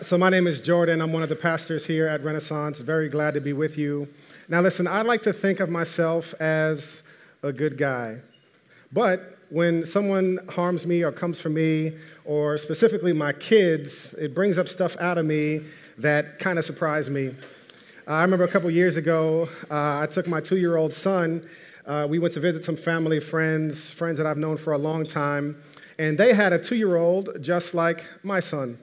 So, my name is Jordan. I'm one of the pastors here at Renaissance. Very glad to be with you. Now, listen, I like to think of myself as a good guy. But when someone harms me or comes for me, or specifically my kids, it brings up stuff out of me that kind of surprise me. Uh, I remember a couple years ago, uh, I took my two year old son. Uh, we went to visit some family friends, friends that I've known for a long time, and they had a two year old just like my son.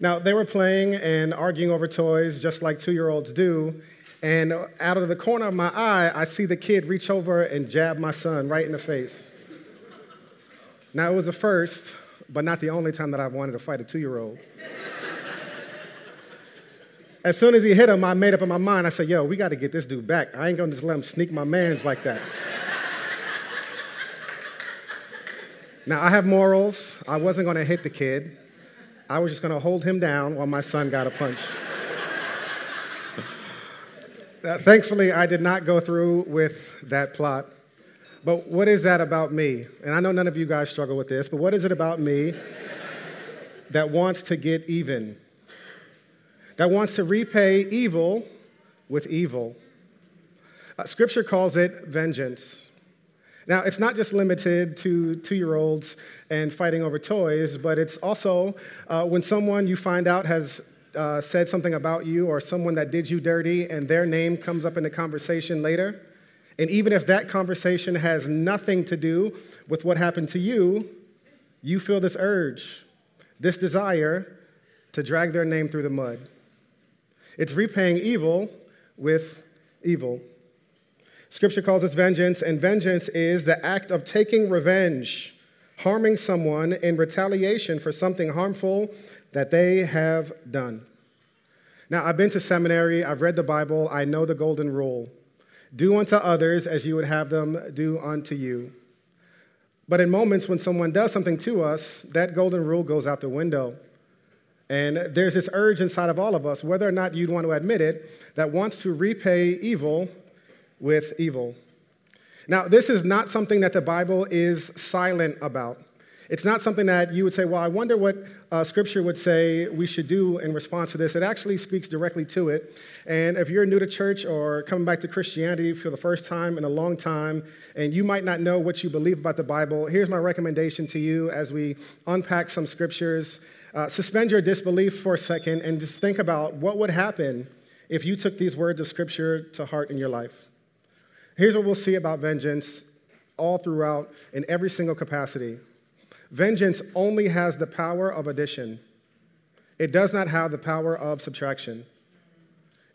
Now, they were playing and arguing over toys just like two year olds do. And out of the corner of my eye, I see the kid reach over and jab my son right in the face. Now, it was a first, but not the only time that I wanted to fight a two year old. As soon as he hit him, I made up in my mind, I said, yo, we got to get this dude back. I ain't going to just let him sneak my mans like that. now, I have morals. I wasn't going to hit the kid. I was just going to hold him down while my son got a punch. uh, thankfully, I did not go through with that plot. But what is that about me? And I know none of you guys struggle with this, but what is it about me that wants to get even? That wants to repay evil with evil? Uh, scripture calls it vengeance. Now, it's not just limited to two year olds and fighting over toys, but it's also uh, when someone you find out has uh, said something about you or someone that did you dirty and their name comes up in the conversation later. And even if that conversation has nothing to do with what happened to you, you feel this urge, this desire to drag their name through the mud. It's repaying evil with evil. Scripture calls this vengeance, and vengeance is the act of taking revenge, harming someone in retaliation for something harmful that they have done. Now, I've been to seminary, I've read the Bible, I know the golden rule do unto others as you would have them do unto you. But in moments when someone does something to us, that golden rule goes out the window. And there's this urge inside of all of us, whether or not you'd want to admit it, that wants to repay evil with evil. Now, this is not something that the Bible is silent about. It's not something that you would say, well, I wonder what uh, Scripture would say we should do in response to this. It actually speaks directly to it. And if you're new to church or coming back to Christianity for the first time in a long time, and you might not know what you believe about the Bible, here's my recommendation to you as we unpack some Scriptures. Uh, suspend your disbelief for a second and just think about what would happen if you took these words of Scripture to heart in your life. Here's what we'll see about vengeance all throughout in every single capacity. Vengeance only has the power of addition, it does not have the power of subtraction.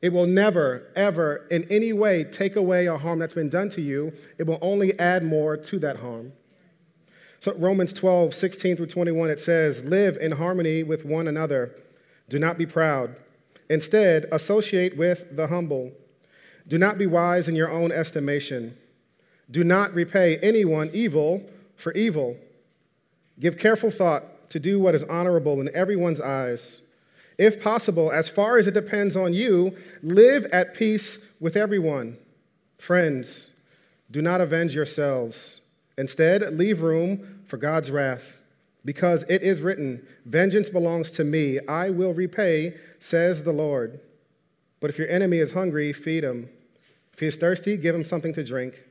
It will never, ever, in any way take away a harm that's been done to you. It will only add more to that harm. So, Romans 12, 16 through 21, it says, Live in harmony with one another. Do not be proud. Instead, associate with the humble. Do not be wise in your own estimation. Do not repay anyone evil for evil. Give careful thought to do what is honorable in everyone's eyes. If possible, as far as it depends on you, live at peace with everyone. Friends, do not avenge yourselves. Instead, leave room for God's wrath, because it is written, Vengeance belongs to me, I will repay, says the Lord. But if your enemy is hungry, feed him. If he is thirsty, give him something to drink.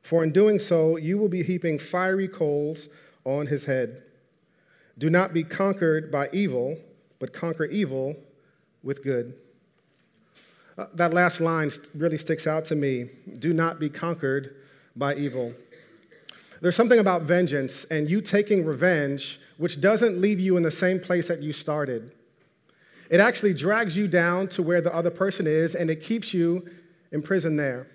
For in doing so, you will be heaping fiery coals on his head. Do not be conquered by evil, but conquer evil with good. Uh, that last line really sticks out to me. Do not be conquered by evil. There's something about vengeance and you taking revenge which doesn't leave you in the same place that you started. It actually drags you down to where the other person is and it keeps you imprisoned there.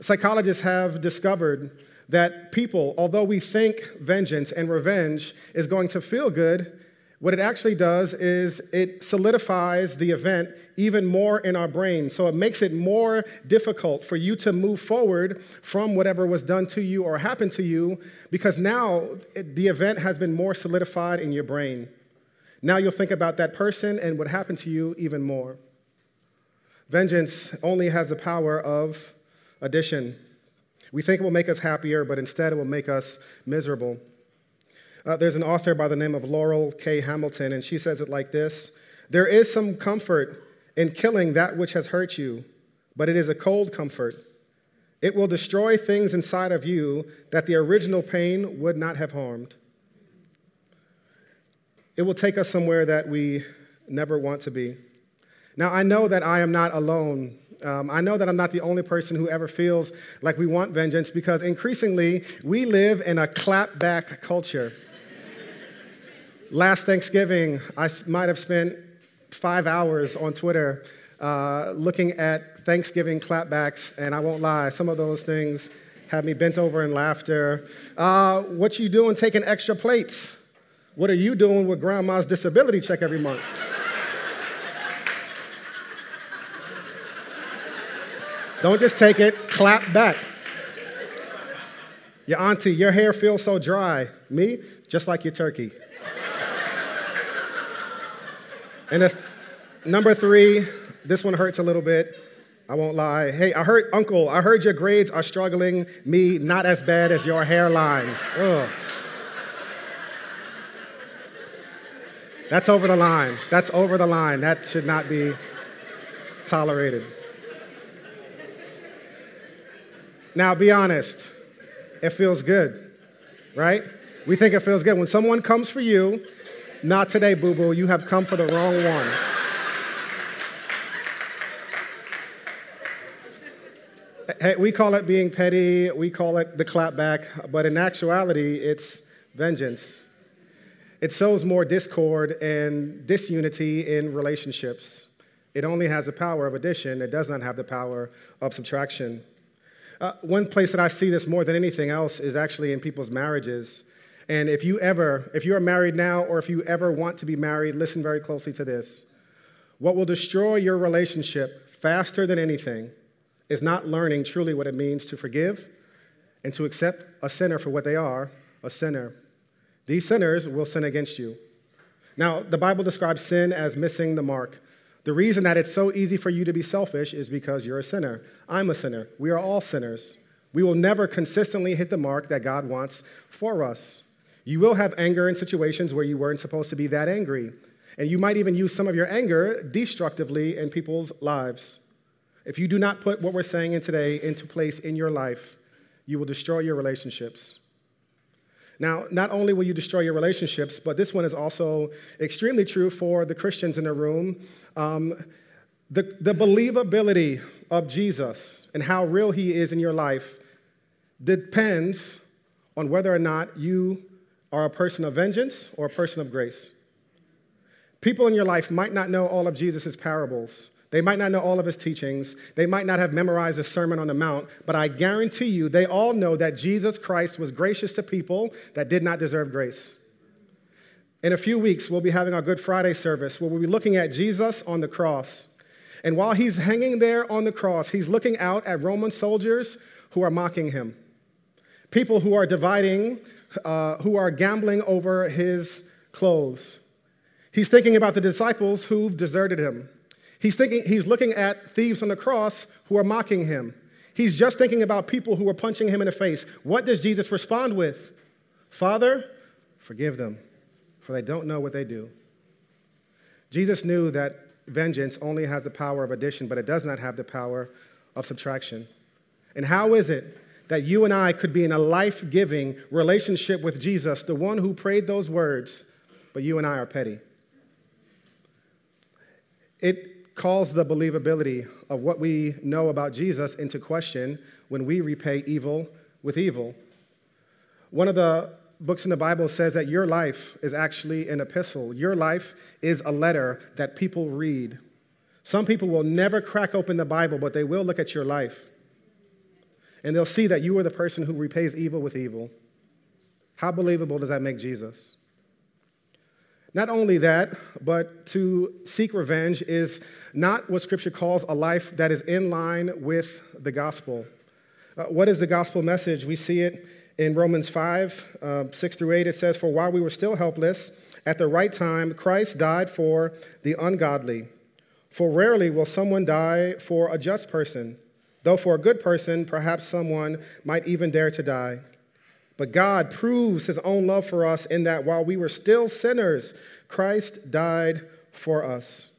Psychologists have discovered that people, although we think vengeance and revenge is going to feel good, what it actually does is it solidifies the event even more in our brain. So it makes it more difficult for you to move forward from whatever was done to you or happened to you because now it, the event has been more solidified in your brain. Now you'll think about that person and what happened to you even more. Vengeance only has the power of addition. We think it will make us happier, but instead it will make us miserable. Uh, there's an author by the name of Laurel K. Hamilton, and she says it like this There is some comfort in killing that which has hurt you, but it is a cold comfort. It will destroy things inside of you that the original pain would not have harmed. It will take us somewhere that we never want to be. Now, I know that I am not alone. Um, I know that I'm not the only person who ever feels like we want vengeance because increasingly we live in a clapback culture. Last Thanksgiving, I might have spent five hours on Twitter uh, looking at Thanksgiving clapbacks, and I won't lie, some of those things had me bent over in laughter. Uh, what you doing taking extra plates? What are you doing with grandma's disability check every month? Don't just take it, clap back. Your auntie, your hair feels so dry. Me, just like your turkey. and if, number three, this one hurts a little bit. I won't lie. Hey, I heard, Uncle, I heard your grades are struggling. Me, not as bad as your hairline. Ugh. That's over the line. That's over the line. That should not be tolerated. Now, be honest. It feels good, right? We think it feels good. When someone comes for you, not today, boo boo, you have come for the wrong one. Hey, we call it being petty, we call it the clapback, but in actuality, it's vengeance. It sows more discord and disunity in relationships. It only has the power of addition, it does not have the power of subtraction. Uh, one place that I see this more than anything else is actually in people's marriages. And if you ever, if you are married now or if you ever want to be married, listen very closely to this. What will destroy your relationship faster than anything is not learning truly what it means to forgive and to accept a sinner for what they are a sinner. These sinners will sin against you. Now, the Bible describes sin as missing the mark. The reason that it's so easy for you to be selfish is because you're a sinner. I'm a sinner. We are all sinners. We will never consistently hit the mark that God wants for us. You will have anger in situations where you weren't supposed to be that angry. And you might even use some of your anger destructively in people's lives. If you do not put what we're saying in today into place in your life, you will destroy your relationships. Now, not only will you destroy your relationships, but this one is also extremely true for the Christians in the room. Um, the, the believability of Jesus and how real he is in your life depends on whether or not you are a person of vengeance or a person of grace. People in your life might not know all of Jesus' parables, they might not know all of his teachings. They might not have memorized the Sermon on the Mount, but I guarantee you, they all know that Jesus Christ was gracious to people that did not deserve grace. In a few weeks, we'll be having our Good Friday service where we'll be looking at Jesus on the cross. And while he's hanging there on the cross, he's looking out at Roman soldiers who are mocking him, people who are dividing, uh, who are gambling over his clothes. He's thinking about the disciples who've deserted him. He's, thinking, he's looking at thieves on the cross who are mocking him. He's just thinking about people who are punching him in the face. What does Jesus respond with? Father, forgive them, for they don't know what they do. Jesus knew that vengeance only has the power of addition, but it does not have the power of subtraction. And how is it that you and I could be in a life giving relationship with Jesus, the one who prayed those words, but you and I are petty? It calls the believability of what we know about Jesus into question when we repay evil with evil. One of the books in the Bible says that your life is actually an epistle. Your life is a letter that people read. Some people will never crack open the Bible, but they will look at your life. And they'll see that you are the person who repays evil with evil. How believable does that make Jesus? Not only that, but to seek revenge is not what Scripture calls a life that is in line with the gospel. Uh, what is the gospel message? We see it in Romans 5 uh, 6 through 8. It says, For while we were still helpless, at the right time, Christ died for the ungodly. For rarely will someone die for a just person, though for a good person, perhaps someone might even dare to die. But God proves his own love for us in that while we were still sinners, Christ died for us.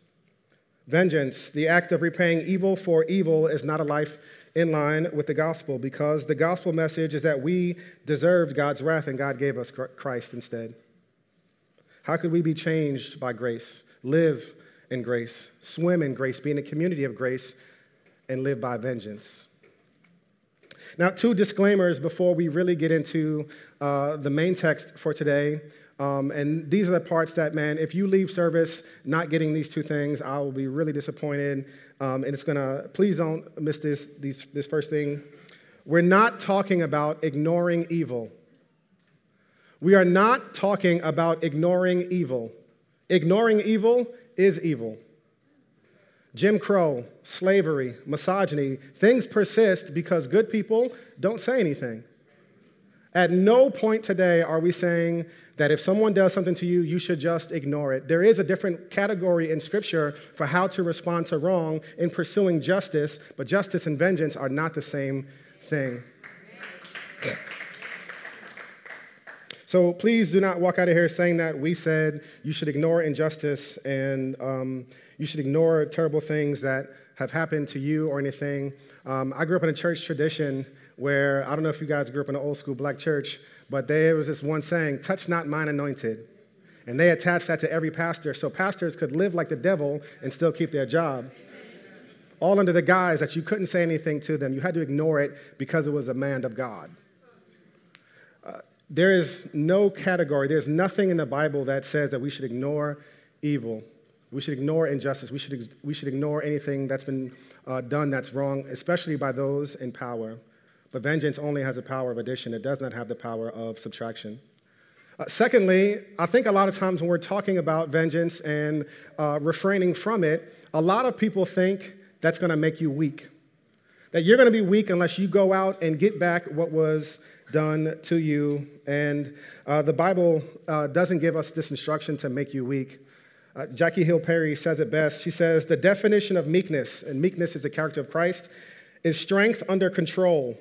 Vengeance, the act of repaying evil for evil, is not a life in line with the gospel because the gospel message is that we deserved God's wrath and God gave us Christ instead. How could we be changed by grace, live in grace, swim in grace, be in a community of grace, and live by vengeance? Now, two disclaimers before we really get into uh, the main text for today. Um, and these are the parts that, man, if you leave service not getting these two things, I will be really disappointed. Um, and it's to, please don't miss this, these, this first thing. We're not talking about ignoring evil. We are not talking about ignoring evil. Ignoring evil is evil. Jim Crow, slavery, misogyny, things persist because good people don't say anything. At no point today are we saying that if someone does something to you, you should just ignore it. There is a different category in Scripture for how to respond to wrong in pursuing justice, but justice and vengeance are not the same thing. So please do not walk out of here saying that we said you should ignore injustice and um, you should ignore terrible things that have happened to you or anything. Um, I grew up in a church tradition where I don't know if you guys grew up in an old school black church, but there was this one saying, touch not mine anointed. And they attached that to every pastor so pastors could live like the devil and still keep their job. All under the guise that you couldn't say anything to them. You had to ignore it because it was a man of God. There is no category, there's nothing in the Bible that says that we should ignore evil. We should ignore injustice. We should, we should ignore anything that's been uh, done that's wrong, especially by those in power. But vengeance only has the power of addition, it does not have the power of subtraction. Uh, secondly, I think a lot of times when we're talking about vengeance and uh, refraining from it, a lot of people think that's going to make you weak. That you're going to be weak unless you go out and get back what was done to you. And uh, the Bible uh, doesn't give us this instruction to make you weak. Uh, Jackie Hill Perry says it best. She says, The definition of meekness, and meekness is the character of Christ, is strength under control.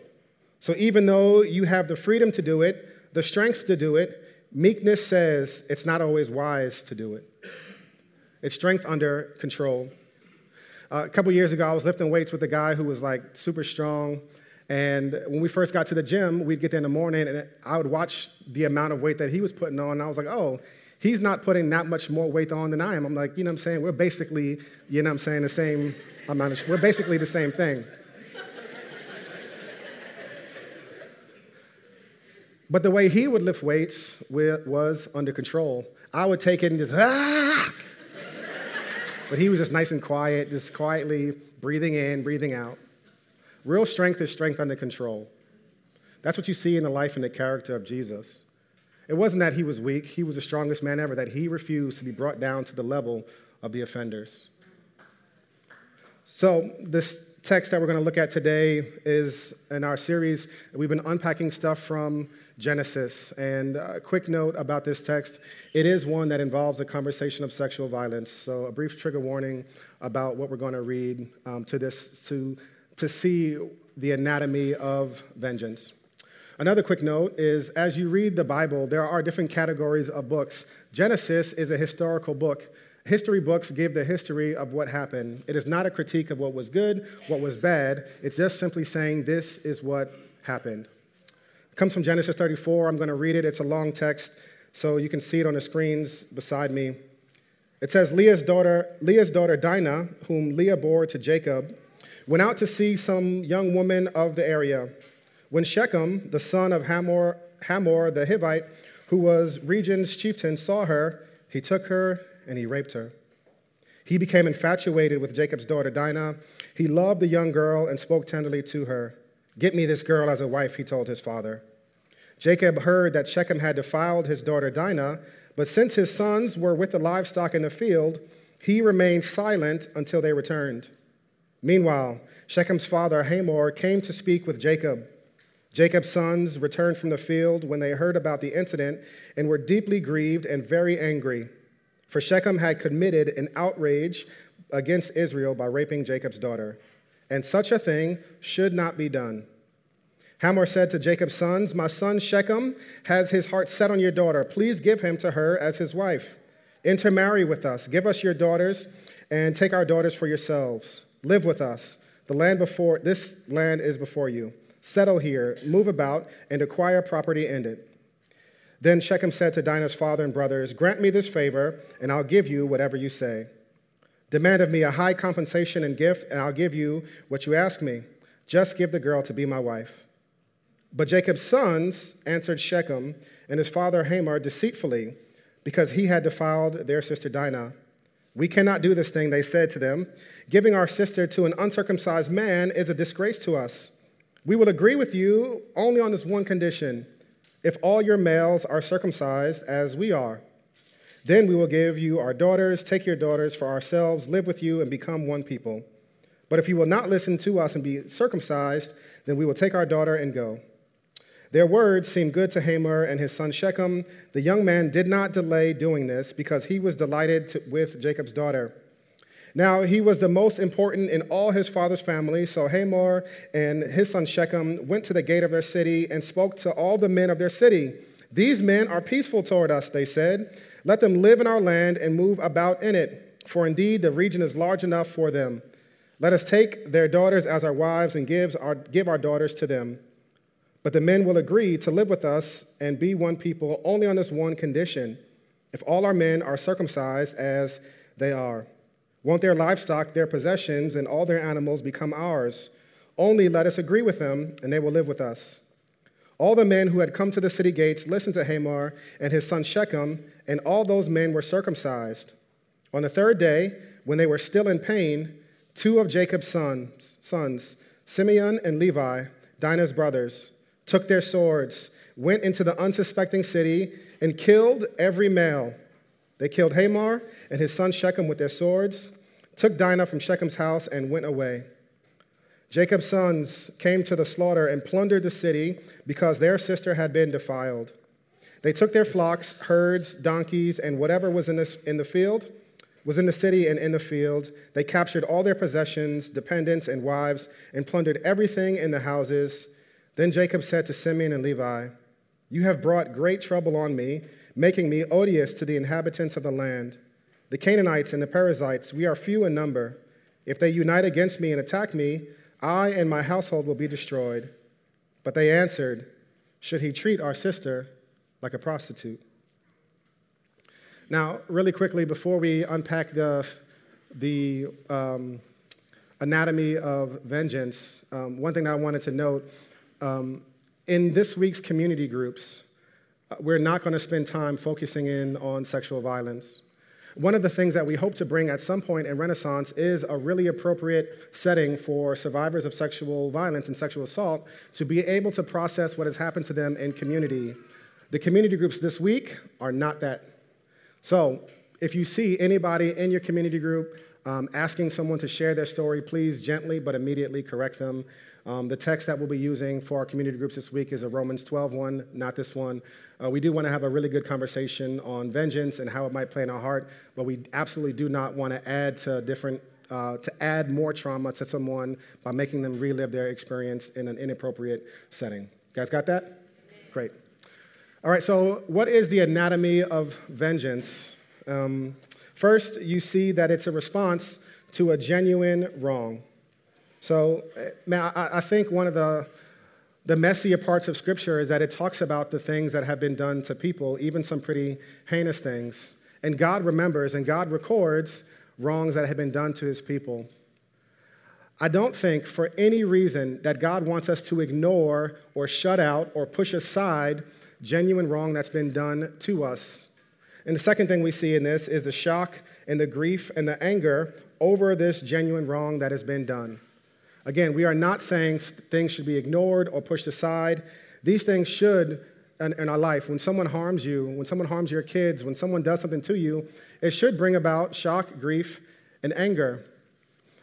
So even though you have the freedom to do it, the strength to do it, meekness says it's not always wise to do it. It's strength under control. Uh, a couple years ago, I was lifting weights with a guy who was like super strong. And when we first got to the gym, we'd get there in the morning and I would watch the amount of weight that he was putting on. And I was like, oh, he's not putting that much more weight on than I am. I'm like, you know what I'm saying? We're basically, you know what I'm saying, the same amount of, we're basically the same thing. But the way he would lift weights was under control. I would take it and just, ah! but he was just nice and quiet, just quietly breathing in, breathing out. Real strength is strength under control. That's what you see in the life and the character of Jesus. It wasn't that he was weak, he was the strongest man ever, that he refused to be brought down to the level of the offenders. So, this text that we're going to look at today is in our series, we've been unpacking stuff from Genesis. And a quick note about this text it is one that involves a conversation of sexual violence. So, a brief trigger warning about what we're going to read um, to this to, to see the anatomy of vengeance. Another quick note is as you read the Bible, there are different categories of books. Genesis is a historical book. History books give the history of what happened. It is not a critique of what was good, what was bad. It's just simply saying this is what happened. It comes from Genesis 34. I'm going to read it. It's a long text, so you can see it on the screens beside me. It says Leah's daughter, Leah's daughter Dinah, whom Leah bore to Jacob, went out to see some young woman of the area. When Shechem, the son of Hamor, Hamor the Hivite, who was region's chieftain, saw her, he took her and he raped her. He became infatuated with Jacob's daughter Dinah. He loved the young girl and spoke tenderly to her. Get me this girl as a wife, he told his father. Jacob heard that Shechem had defiled his daughter Dinah, but since his sons were with the livestock in the field, he remained silent until they returned. Meanwhile, Shechem's father Hamor came to speak with Jacob. Jacob's sons returned from the field when they heard about the incident and were deeply grieved and very angry. For Shechem had committed an outrage against Israel by raping Jacob's daughter, and such a thing should not be done. Hamor said to Jacob's sons, My son Shechem has his heart set on your daughter. Please give him to her as his wife. Intermarry with us. Give us your daughters and take our daughters for yourselves. Live with us. The land before this land is before you. Settle here, move about, and acquire property in it. Then Shechem said to Dinah's father and brothers, Grant me this favor, and I'll give you whatever you say. Demand of me a high compensation and gift, and I'll give you what you ask me. Just give the girl to be my wife. But Jacob's sons answered Shechem and his father Hamor deceitfully, because he had defiled their sister Dinah. We cannot do this thing, they said to them. Giving our sister to an uncircumcised man is a disgrace to us. We will agree with you only on this one condition if all your males are circumcised as we are. Then we will give you our daughters, take your daughters for ourselves, live with you, and become one people. But if you will not listen to us and be circumcised, then we will take our daughter and go. Their words seemed good to Hamor and his son Shechem. The young man did not delay doing this because he was delighted to, with Jacob's daughter. Now he was the most important in all his father's family, so Hamor and his son Shechem went to the gate of their city and spoke to all the men of their city. These men are peaceful toward us, they said. Let them live in our land and move about in it, for indeed the region is large enough for them. Let us take their daughters as our wives and gives our, give our daughters to them. But the men will agree to live with us and be one people only on this one condition if all our men are circumcised as they are. Won't their livestock, their possessions, and all their animals become ours? Only let us agree with them, and they will live with us. All the men who had come to the city gates listened to Hamor and his son Shechem, and all those men were circumcised. On the third day, when they were still in pain, two of Jacob's sons, sons Simeon and Levi, Dinah's brothers, took their swords, went into the unsuspecting city, and killed every male. They killed Hamor and his son Shechem with their swords, took Dinah from Shechem's house, and went away. Jacob's sons came to the slaughter and plundered the city because their sister had been defiled. They took their flocks, herds, donkeys, and whatever was in, this, in the field, was in the city and in the field. They captured all their possessions, dependents, and wives, and plundered everything in the houses then Jacob said to Simeon and Levi, You have brought great trouble on me, making me odious to the inhabitants of the land. The Canaanites and the Perizzites, we are few in number. If they unite against me and attack me, I and my household will be destroyed. But they answered, Should he treat our sister like a prostitute? Now, really quickly, before we unpack the, the um, anatomy of vengeance, um, one thing that I wanted to note um, in this week's community groups, uh, we're not going to spend time focusing in on sexual violence. One of the things that we hope to bring at some point in Renaissance is a really appropriate setting for survivors of sexual violence and sexual assault to be able to process what has happened to them in community. The community groups this week are not that. So, if you see anybody in your community group um, asking someone to share their story, please gently but immediately correct them. Um, the text that we'll be using for our community groups this week is a Romans 12 one, not this one. Uh, we do want to have a really good conversation on vengeance and how it might play in our heart, but we absolutely do not want to add to different uh, to add more trauma to someone by making them relive their experience in an inappropriate setting. You guys got that? Great. All right, so what is the anatomy of vengeance? Um, first, you see that it's a response to a genuine wrong. So, man, I, I think one of the, the messier parts of Scripture is that it talks about the things that have been done to people, even some pretty heinous things. And God remembers and God records wrongs that have been done to his people. I don't think for any reason that God wants us to ignore or shut out or push aside genuine wrong that's been done to us. And the second thing we see in this is the shock and the grief and the anger over this genuine wrong that has been done. Again, we are not saying things should be ignored or pushed aside. These things should, in, in, our life, when someone harms you, when someone harms your kids, when someone does something to you, it should bring about shock, grief, and anger.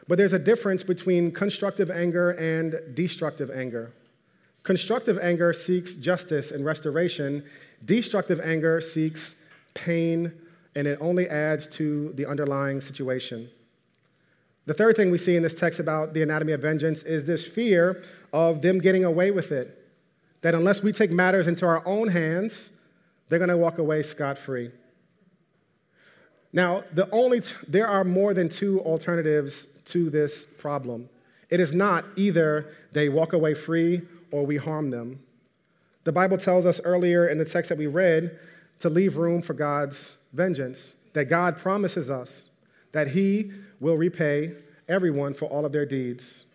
But there's a difference between constructive anger and destructive anger. Constructive anger seeks justice and restoration, destructive anger seeks pain, and it only adds to the underlying situation. The third thing we see in this text about the anatomy of vengeance is this fear of them getting away with it. that unless we take matters into our own hands, they're going to walk away scot free. Now, the only t- there are more than two alternatives to this problem. It is not either they walk away free or we harm them. The Bible tells us earlier in the text that we read to leave room for God's vengeance, that God promises us that He will repay everyone for all of their deeds.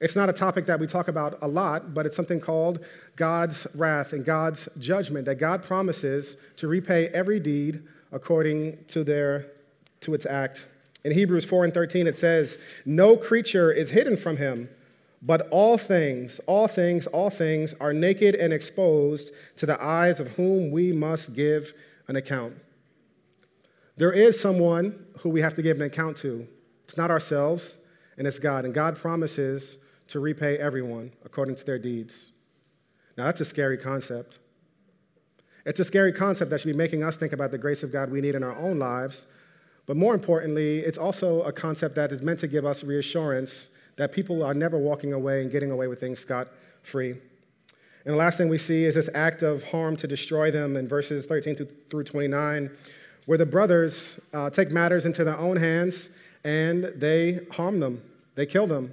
It's not a topic that we talk about a lot, but it's something called God's wrath and God's judgment, that God promises to repay every deed according to, their, to its act. In Hebrews 4 and 13, it says, No creature is hidden from him, but all things, all things, all things are naked and exposed to the eyes of whom we must give an account. There is someone who we have to give an account to. It's not ourselves, and it's God. And God promises to repay everyone according to their deeds. Now, that's a scary concept. It's a scary concept that should be making us think about the grace of God we need in our own lives. But more importantly, it's also a concept that is meant to give us reassurance that people are never walking away and getting away with things scot free. And the last thing we see is this act of harm to destroy them in verses 13 through 29, where the brothers uh, take matters into their own hands and they harm them, they kill them.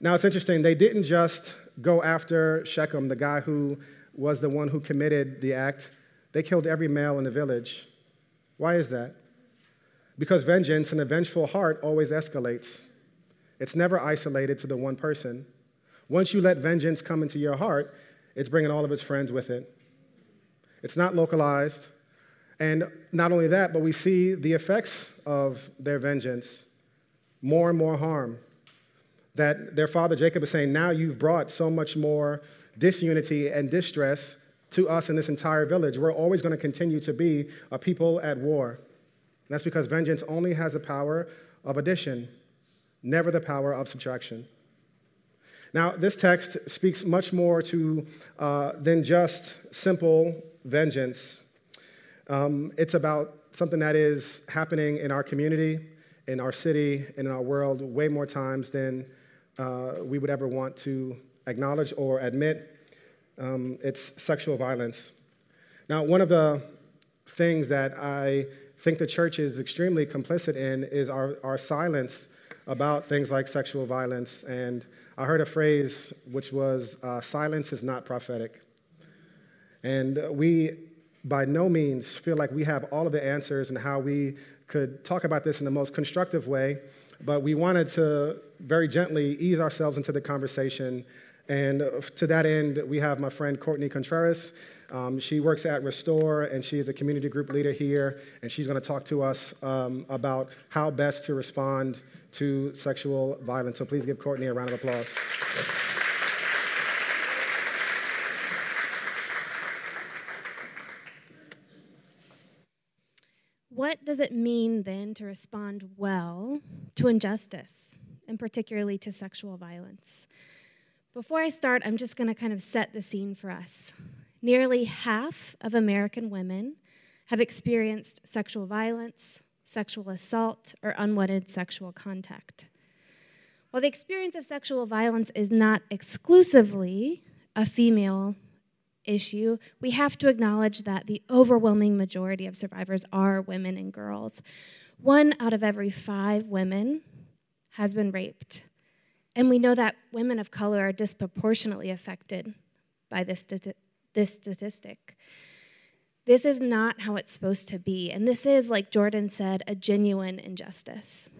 Now, it's interesting, they didn't just go after Shechem, the guy who was the one who committed the act. They killed every male in the village. Why is that? Because vengeance and a vengeful heart always escalates. It's never isolated to the one person. Once you let vengeance come into your heart, it's bringing all of its friends with it. It's not localized, and not only that, but we see the effects of their vengeance more and more harm. That their father Jacob is saying, Now you've brought so much more disunity and distress to us in this entire village. We're always going to continue to be a people at war. And that's because vengeance only has the power of addition, never the power of subtraction. Now, this text speaks much more to uh, than just simple vengeance. Um, it's about something that is happening in our community, in our city, and in our world way more times than uh, we would ever want to acknowledge or admit. Um, it's sexual violence. Now, one of the things that I think the church is extremely complicit in is our, our silence about things like sexual violence. And I heard a phrase which was uh, silence is not prophetic. And we by no means feel like we have all of the answers and how we could talk about this in the most constructive way, but we wanted to very gently ease ourselves into the conversation. And to that end, we have my friend Courtney Contreras. Um, she works at Restore, and she is a community group leader here, and she's going to talk to us um, about how best to respond to sexual violence. So please give Courtney a round of applause. What does it mean then to respond well to injustice, and particularly to sexual violence? Before I start, I'm just going to kind of set the scene for us. Nearly half of American women have experienced sexual violence, sexual assault, or unwanted sexual contact. While the experience of sexual violence is not exclusively a female issue, we have to acknowledge that the overwhelming majority of survivors are women and girls. One out of every five women has been raped. And we know that women of color are disproportionately affected by this, this statistic. This is not how it's supposed to be. And this is, like Jordan said, a genuine injustice.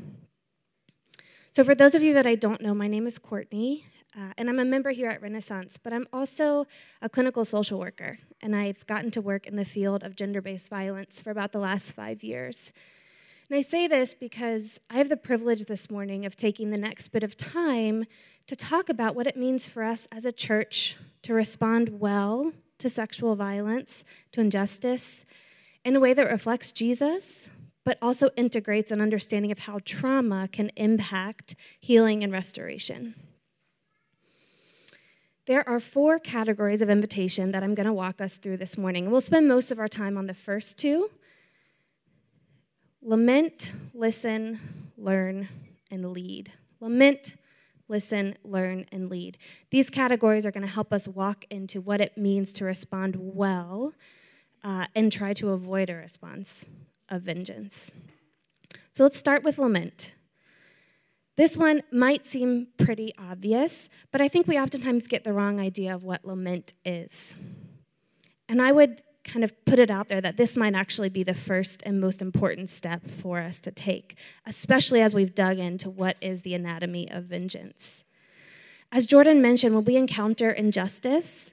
So, for those of you that I don't know, my name is Courtney, uh, and I'm a member here at Renaissance, but I'm also a clinical social worker, and I've gotten to work in the field of gender based violence for about the last five years. And I say this because I have the privilege this morning of taking the next bit of time to talk about what it means for us as a church to respond well to sexual violence, to injustice, in a way that reflects Jesus, but also integrates an understanding of how trauma can impact healing and restoration. There are four categories of invitation that I'm going to walk us through this morning. We'll spend most of our time on the first two lament, listen, learn, and lead. Lament, listen, learn, and lead. These categories are going to help us walk into what it means to respond well uh, and try to avoid a response of vengeance. So let's start with lament. This one might seem pretty obvious, but I think we oftentimes get the wrong idea of what lament is. And I would kind of put it out there that this might actually be the first and most important step for us to take, especially as we've dug into what is the anatomy of vengeance. As Jordan mentioned, when we encounter injustice,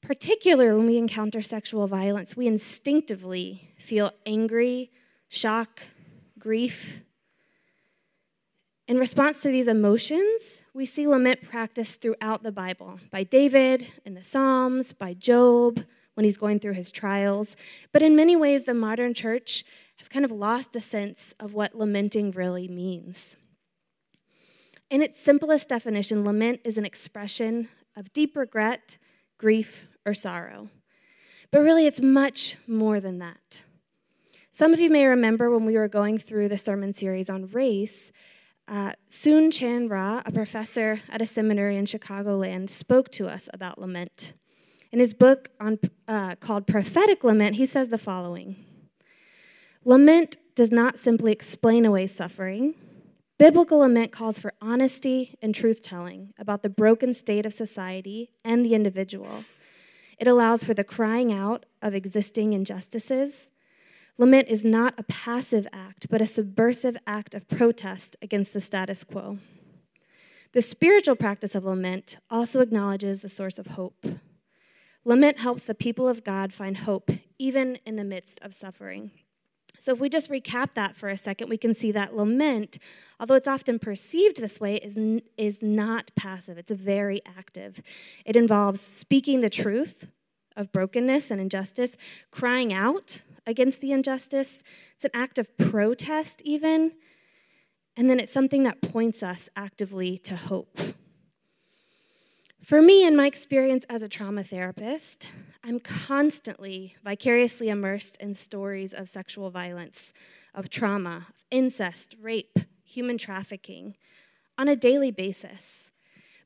particularly when we encounter sexual violence, we instinctively feel angry, shock, grief. In response to these emotions, we see lament practiced throughout the Bible by David in the Psalms, by Job, when he's going through his trials. But in many ways, the modern church has kind of lost a sense of what lamenting really means. In its simplest definition, lament is an expression of deep regret, grief, or sorrow. But really, it's much more than that. Some of you may remember when we were going through the sermon series on race, uh, Soong Chan Rah, a professor at a seminary in Chicagoland, spoke to us about lament. In his book on, uh, called Prophetic Lament, he says the following Lament does not simply explain away suffering. Biblical lament calls for honesty and truth telling about the broken state of society and the individual. It allows for the crying out of existing injustices. Lament is not a passive act, but a subversive act of protest against the status quo. The spiritual practice of lament also acknowledges the source of hope. Lament helps the people of God find hope, even in the midst of suffering. So, if we just recap that for a second, we can see that lament, although it's often perceived this way, is, n- is not passive. It's very active. It involves speaking the truth of brokenness and injustice, crying out against the injustice. It's an act of protest, even. And then it's something that points us actively to hope. For me, in my experience as a trauma therapist, I'm constantly vicariously immersed in stories of sexual violence, of trauma, incest, rape, human trafficking on a daily basis.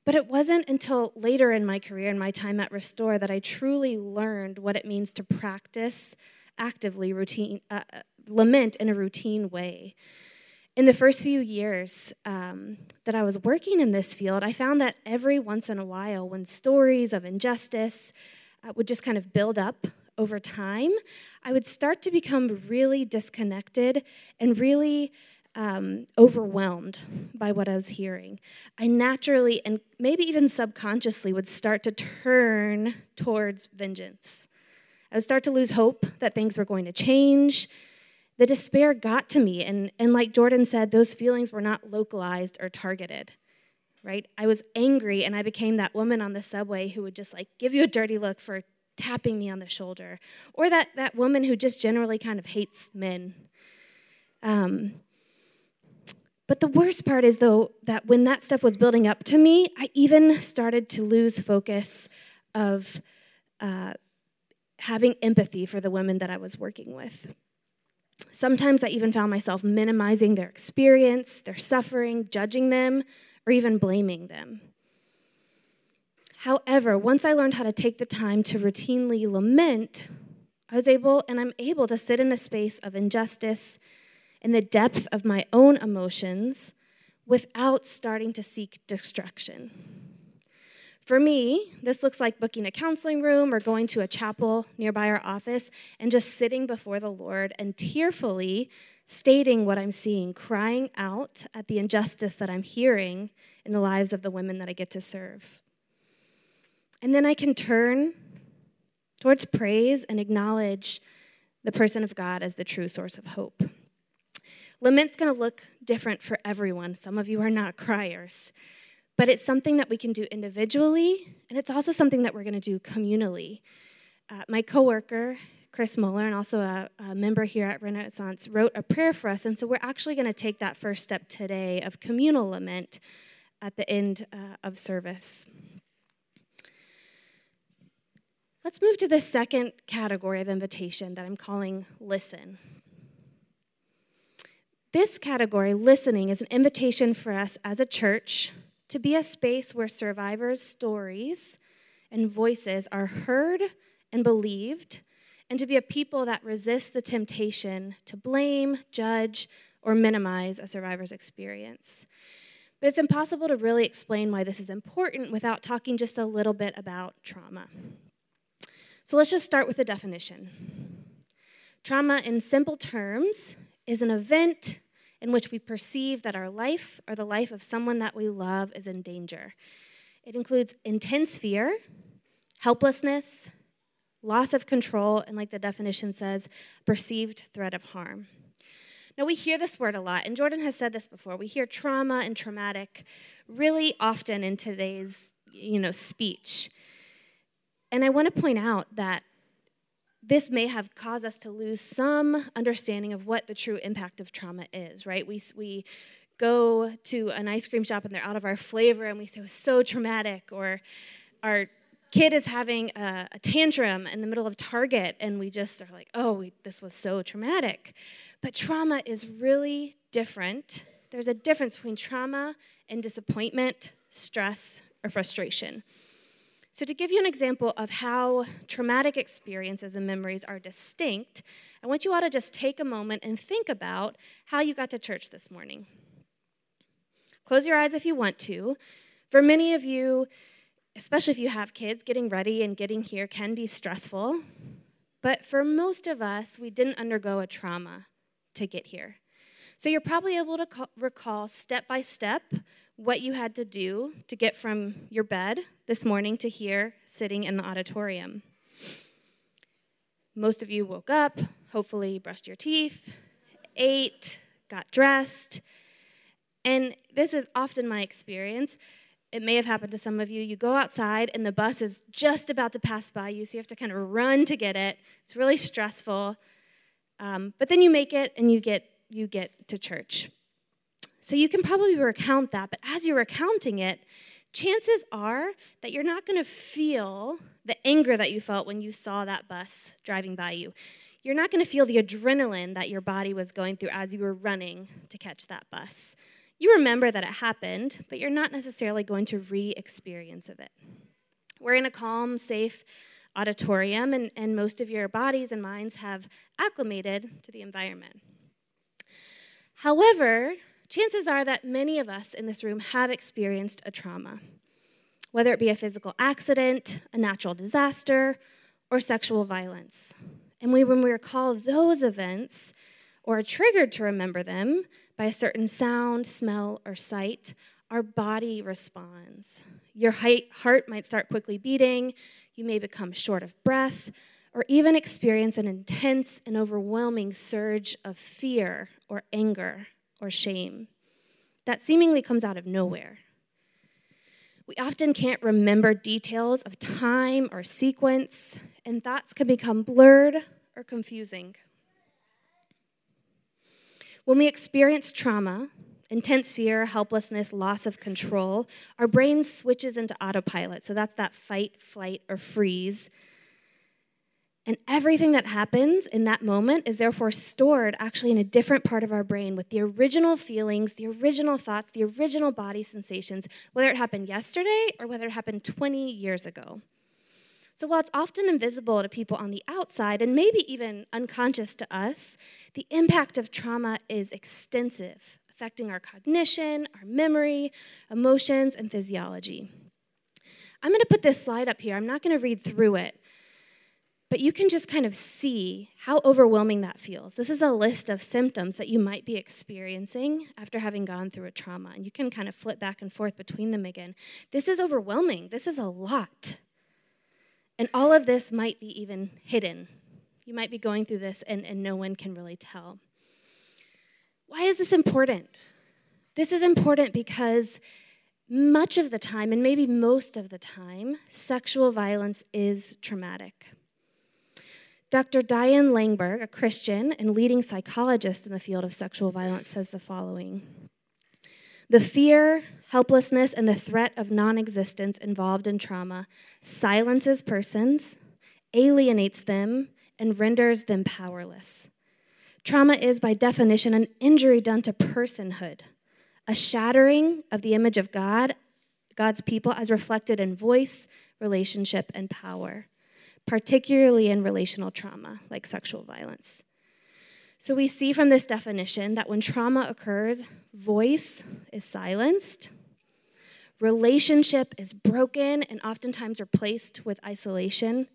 But it wasn't until later in my career, in my time at Restore, that I truly learned what it means to practice actively routine, uh, uh lament in a routine way in the first few years um, that I was working in this field, I found that every once in a while, when stories of injustice uh, would just kind of build up over time, I would start to become really disconnected and really um, overwhelmed by what I was hearing. I naturally and maybe even subconsciously would start to turn towards vengeance. I would start to lose hope that things were going to change, the despair got to me. And, and like Jordan said, those feelings were not localized or targeted, right? I was angry and I became that woman on the subway who would just like give you a dirty look for tapping me on the shoulder, or that, that woman who just generally kind of hates men. Um, but the worst part is, though, that when that stuff was building up to me, I even started to lose focus of uh, having empathy for the women that I was working with. Sometimes I even found myself minimizing their experience, their suffering, judging them, or even blaming them. However, once I learned how to take the time to routinely lament, I was able and I'm able to sit in a space of injustice in the depth of my own emotions without starting to seek destruction. For me, this looks like booking a counseling room or going to a chapel nearby our office and just sitting before the Lord and tearfully stating what I'm seeing, crying out at the injustice that I'm hearing in the lives of the women that I get to serve. And then I can turn towards praise and acknowledge the person of God as the true source of hope. Lament's going to look different for everyone. Some of you are not criers. But it's something that we can do individually, and it's also something that we're going to do communally. Uh, my coworker, Chris Muller, and also a, a, member here at Renaissance, wrote a prayer for us, and so we're actually going to take that first step today of communal lament at the end uh, of service. Let's move to the second category of invitation that I'm calling listen. This category, listening, is an invitation for us as a church to be a space where survivors' stories and voices are heard and believed, and to be a people that resist the temptation to blame, judge, or minimize a survivor's experience. But it's impossible to really explain why this is important without talking just a little bit about trauma. So let's just start with the definition. Trauma, in simple terms, is an event in which we perceive that our life or the life of someone that we love is in danger. It includes intense fear, helplessness, loss of control, and like the definition says, perceived threat of harm. Now, we hear this word a lot, and Jordan has said this before. We hear trauma and traumatic really often in today's you know, speech. And I want to point out that this may have caused us to lose some understanding of what the true impact of trauma is, right? We, we go to an ice cream shop and they're out of our flavor and we say oh, it was so traumatic, or our kid is having a, a tantrum in the middle of Target and we just are like, oh, we, this was so traumatic. But trauma is really different. There's a difference between trauma and disappointment, stress, or frustration. So, to give you an example of how traumatic experiences and memories are distinct, I want you all to just take a moment and think about how you got to church this morning. Close your eyes if you want to. For many of you, especially if you have kids, getting ready and getting here can be stressful. But for most of us, we didn't undergo a trauma to get here. So you're probably able to recall step by step what you had to do to get from your bed this morning to here, sitting in the auditorium. Most of you woke up, hopefully, brushed your teeth, ate, got dressed. And this is often my experience. It may have happened to some of you. You go outside and the bus is just about to pass by you, so you have to kind of run to get it. It's really stressful. Um, but then you make it and you get, you get to church. So you can probably recount that, but as you're recounting it, chances are that you're not going to feel the anger that you felt when you saw that bus driving by you. You're not going to feel the adrenaline that your body was going through as you were running to catch that bus. You remember that it happened, but you're not necessarily going to re experience of it. We're in a calm, safe auditorium, and, and most of your bodies and minds have acclimated to the environment. However, chances are that many of us in this room have experienced a trauma, whether it be a physical accident, a natural disaster, or sexual violence. And we, when we recall those events or are triggered to remember them by a certain sound, smell, or sight, our body responds. Your heart might start quickly beating, you may become short of breath, or even experience an intense and overwhelming surge of fear or anger or shame that seemingly comes out of nowhere. We often can't remember details of time or sequence, and thoughts can become blurred or confusing. When we experience trauma, intense fear, helplessness, loss of control, our brain switches into autopilot. So that's that fight, flight, or freeze and everything that happens in that moment is therefore stored actually in a different part of our brain with the original feelings, the original thoughts, the original body sensations, whether it happened yesterday or whether it happened 20 years ago. So while it's often invisible to people on the outside and maybe even unconscious to us, the impact of trauma is extensive, affecting our cognition, our memory, emotions, and physiology. I'm going to put this slide up here. I'm not going to read through it. But you can just kind of see how overwhelming that feels. This is a list of symptoms that you might be experiencing after having gone through a trauma. And you can kind of flip back and forth between them again. This is overwhelming. This is a lot. And all of this might be even hidden. You might be going through this and, and no one can really tell. Why is this important? This is important because much of the time, and maybe most of the time, sexual violence is traumatic. Dr. Diane Langberg, a Christian and leading psychologist in the field of sexual violence, says the following The fear, helplessness, and the threat of non existence involved in trauma silences persons, alienates them, and renders them powerless. Trauma is, by definition, an injury done to personhood, a shattering of the image of God God's people as reflected in voice, relationship, and power, particularly in relational trauma like sexual violence. So we see from this definition that when trauma occurs, voice is silenced, relationship is broken and oftentimes replaced with isolation.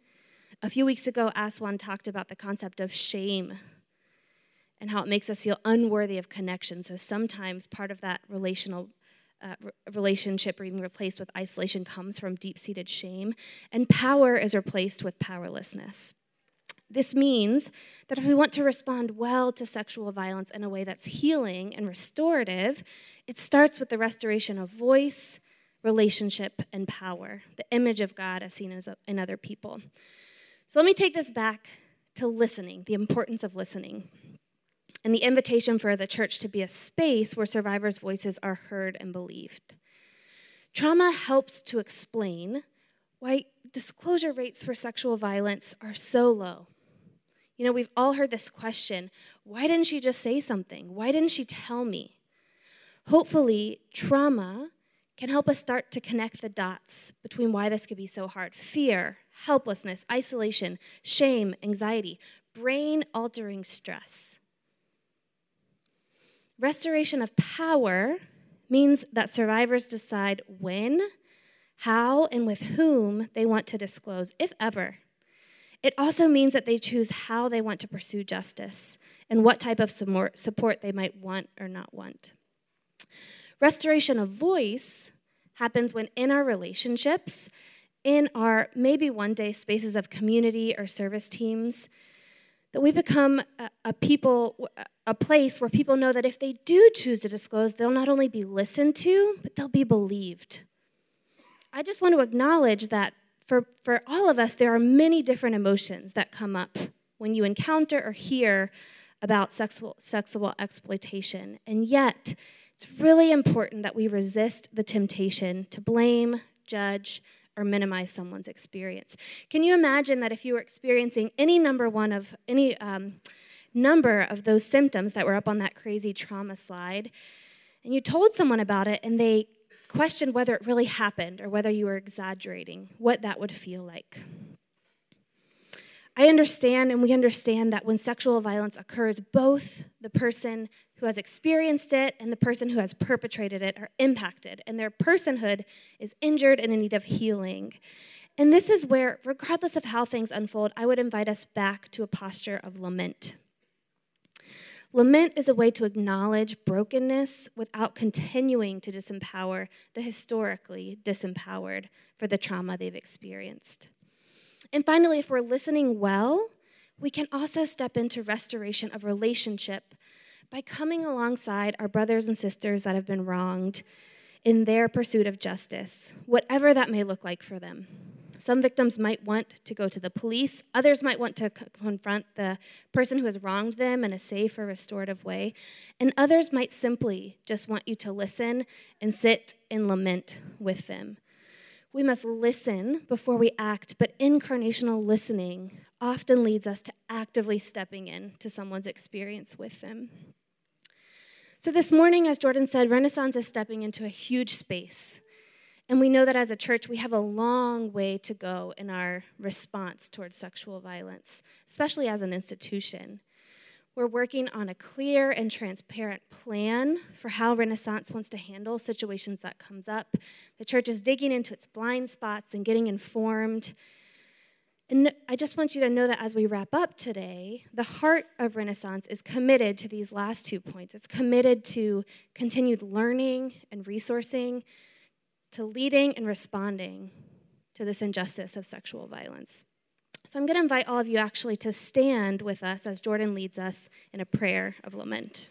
A few weeks ago, Aswan talked about the concept of shame and how it makes us feel unworthy of connection. So sometimes part of that relational uh, relationship being replaced with isolation comes from deep seated shame, and power is replaced with powerlessness. This means that if we want to respond well to sexual violence in a way that's healing and restorative, it starts with the restoration of voice, relationship, and power, the image of God as seen as in other people. So let me take this back to listening, the importance of listening, and the invitation for the church to be a space where survivors' voices are heard and believed. Trauma helps to explain why disclosure rates for sexual violence are so low you know, we've all heard this question why didn't she just say something? Why didn't she tell me? Hopefully, trauma can help us start to connect the dots between why this could be so hard fear, helplessness, isolation, shame, anxiety, brain altering stress. Restoration of power means that survivors decide when, how, and with whom they want to disclose, if ever. It also means that they choose how they want to pursue justice and what type of support they might want or not want. Restoration of voice happens when in our relationships, in our maybe one day spaces of community or service teams, that we become a, a, people a place where people know that if they do choose to disclose they'll not only be listened to but they'll be believed i just want to acknowledge that for, for all of us, there are many different emotions that come up when you encounter or hear about sexual, sexual exploitation. And yet, it's really important that we resist the temptation to blame, judge, or minimize someone's experience. Can you imagine that if you were experiencing any number one of any um, number of those symptoms that were up on that crazy trauma slide, and you told someone about it and they questioned whether it really happened or whether you were exaggerating, what that would feel like. I understand, and we understand that when sexual violence occurs, both the person who has experienced it and the person who has perpetrated it are impacted, and their personhood is injured and in need of healing. And this is where, regardless of how things unfold, I would invite us back to a posture of lament. Lament is a way to acknowledge brokenness without continuing to disempower the historically disempowered for the trauma they've experienced. And finally, if we're listening well, we can also step into restoration of relationship by coming alongside our brothers and sisters that have been wronged in their pursuit of justice, whatever that may look like for them. Some victims might want to go to the police, others might want to c- confront the person who has wronged them in a safe or restorative way, and others might simply just want you to listen and sit and lament with them. We must listen before we act, but incarnational listening often leads us to actively stepping in to someone's experience with them. So, this morning, as Jordan said, Renaissance is stepping into a huge space and we know that as a church, we have a long way to go in our response towards sexual violence, especially as an institution. We're working on a clear and transparent plan for how Renaissance wants to handle situations that comes up. The church is digging into its blind spots and getting informed. And I just want you to know that as we wrap up today, the heart of Renaissance is committed to these last two points. It's committed to continued learning and resourcing, to leading and responding to this injustice of sexual violence. So I'm going to invite all of you actually to stand with us as Jordan leads us in a prayer of lament.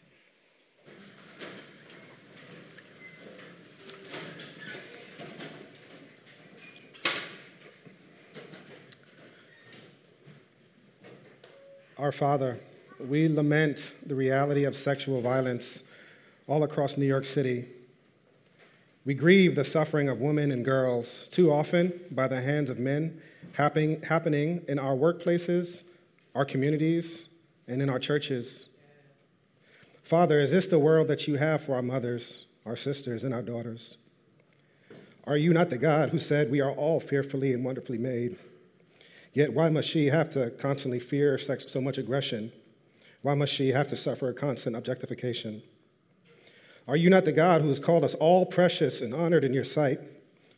Our Father, we lament the reality of sexual violence all across New York City we grieve the suffering of women and girls, too often by the hands of men, happening, in our workplaces, our communities, and in our churches. Father, is this the world that you have for our mothers, our sisters, and our daughters? Are you not the God who said, We are all fearfully and wonderfully made? Yet why must she have to constantly fear so much aggression? Why must she have to suffer constant objectification? Are you not the God who has called us all precious and honored in your sight,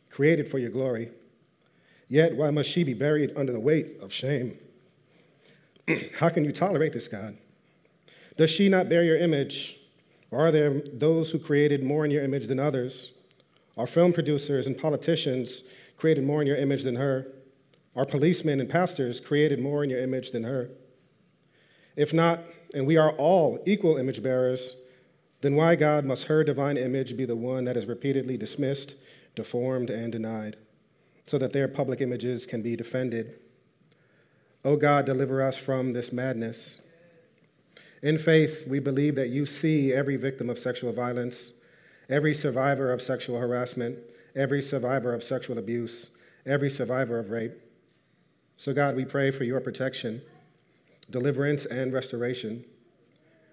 created for your glory? Yet why must she be buried under the weight of shame? How can you tolerate this, God? Does she not bear your image? Or are there those who created more in your image than others? Are film producers and politicians created more in your image than her? Are policemen and pastors created more in your image than her? If not, and we are all equal image bearers, then why, God, must her divine image be the one that is repeatedly dismissed, deformed, and denied, so that their public images can be defended? O oh God, deliver us from this madness. In faith, we believe that you see every victim of sexual violence, every survivor of sexual harassment, every survivor of sexual abuse, every survivor of rape. So, God, we pray for your protection, deliverance, and restoration.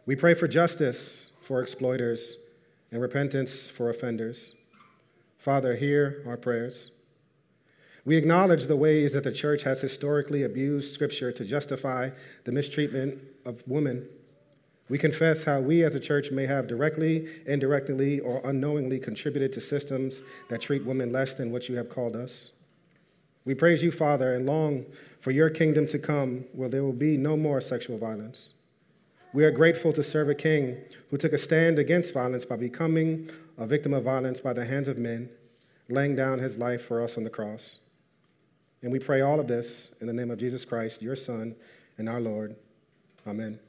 We pray for justice for exploiters and repentance for offenders. Father, hear our prayers. We acknowledge the ways that the church has historically abused Scripture to justify the mistreatment of women. We confess how we as a church may have directly, indirectly, or unknowingly contributed to systems that treat women less than what you have called us. We praise you, Father, and long for your kingdom to come where there will be no more sexual violence. We are grateful to serve a king who took a stand against violence by becoming a victim of violence by the hands of men, laying down his life for us on the cross. And we pray all of this in the name of Jesus Christ, your Son and our Lord. Amen.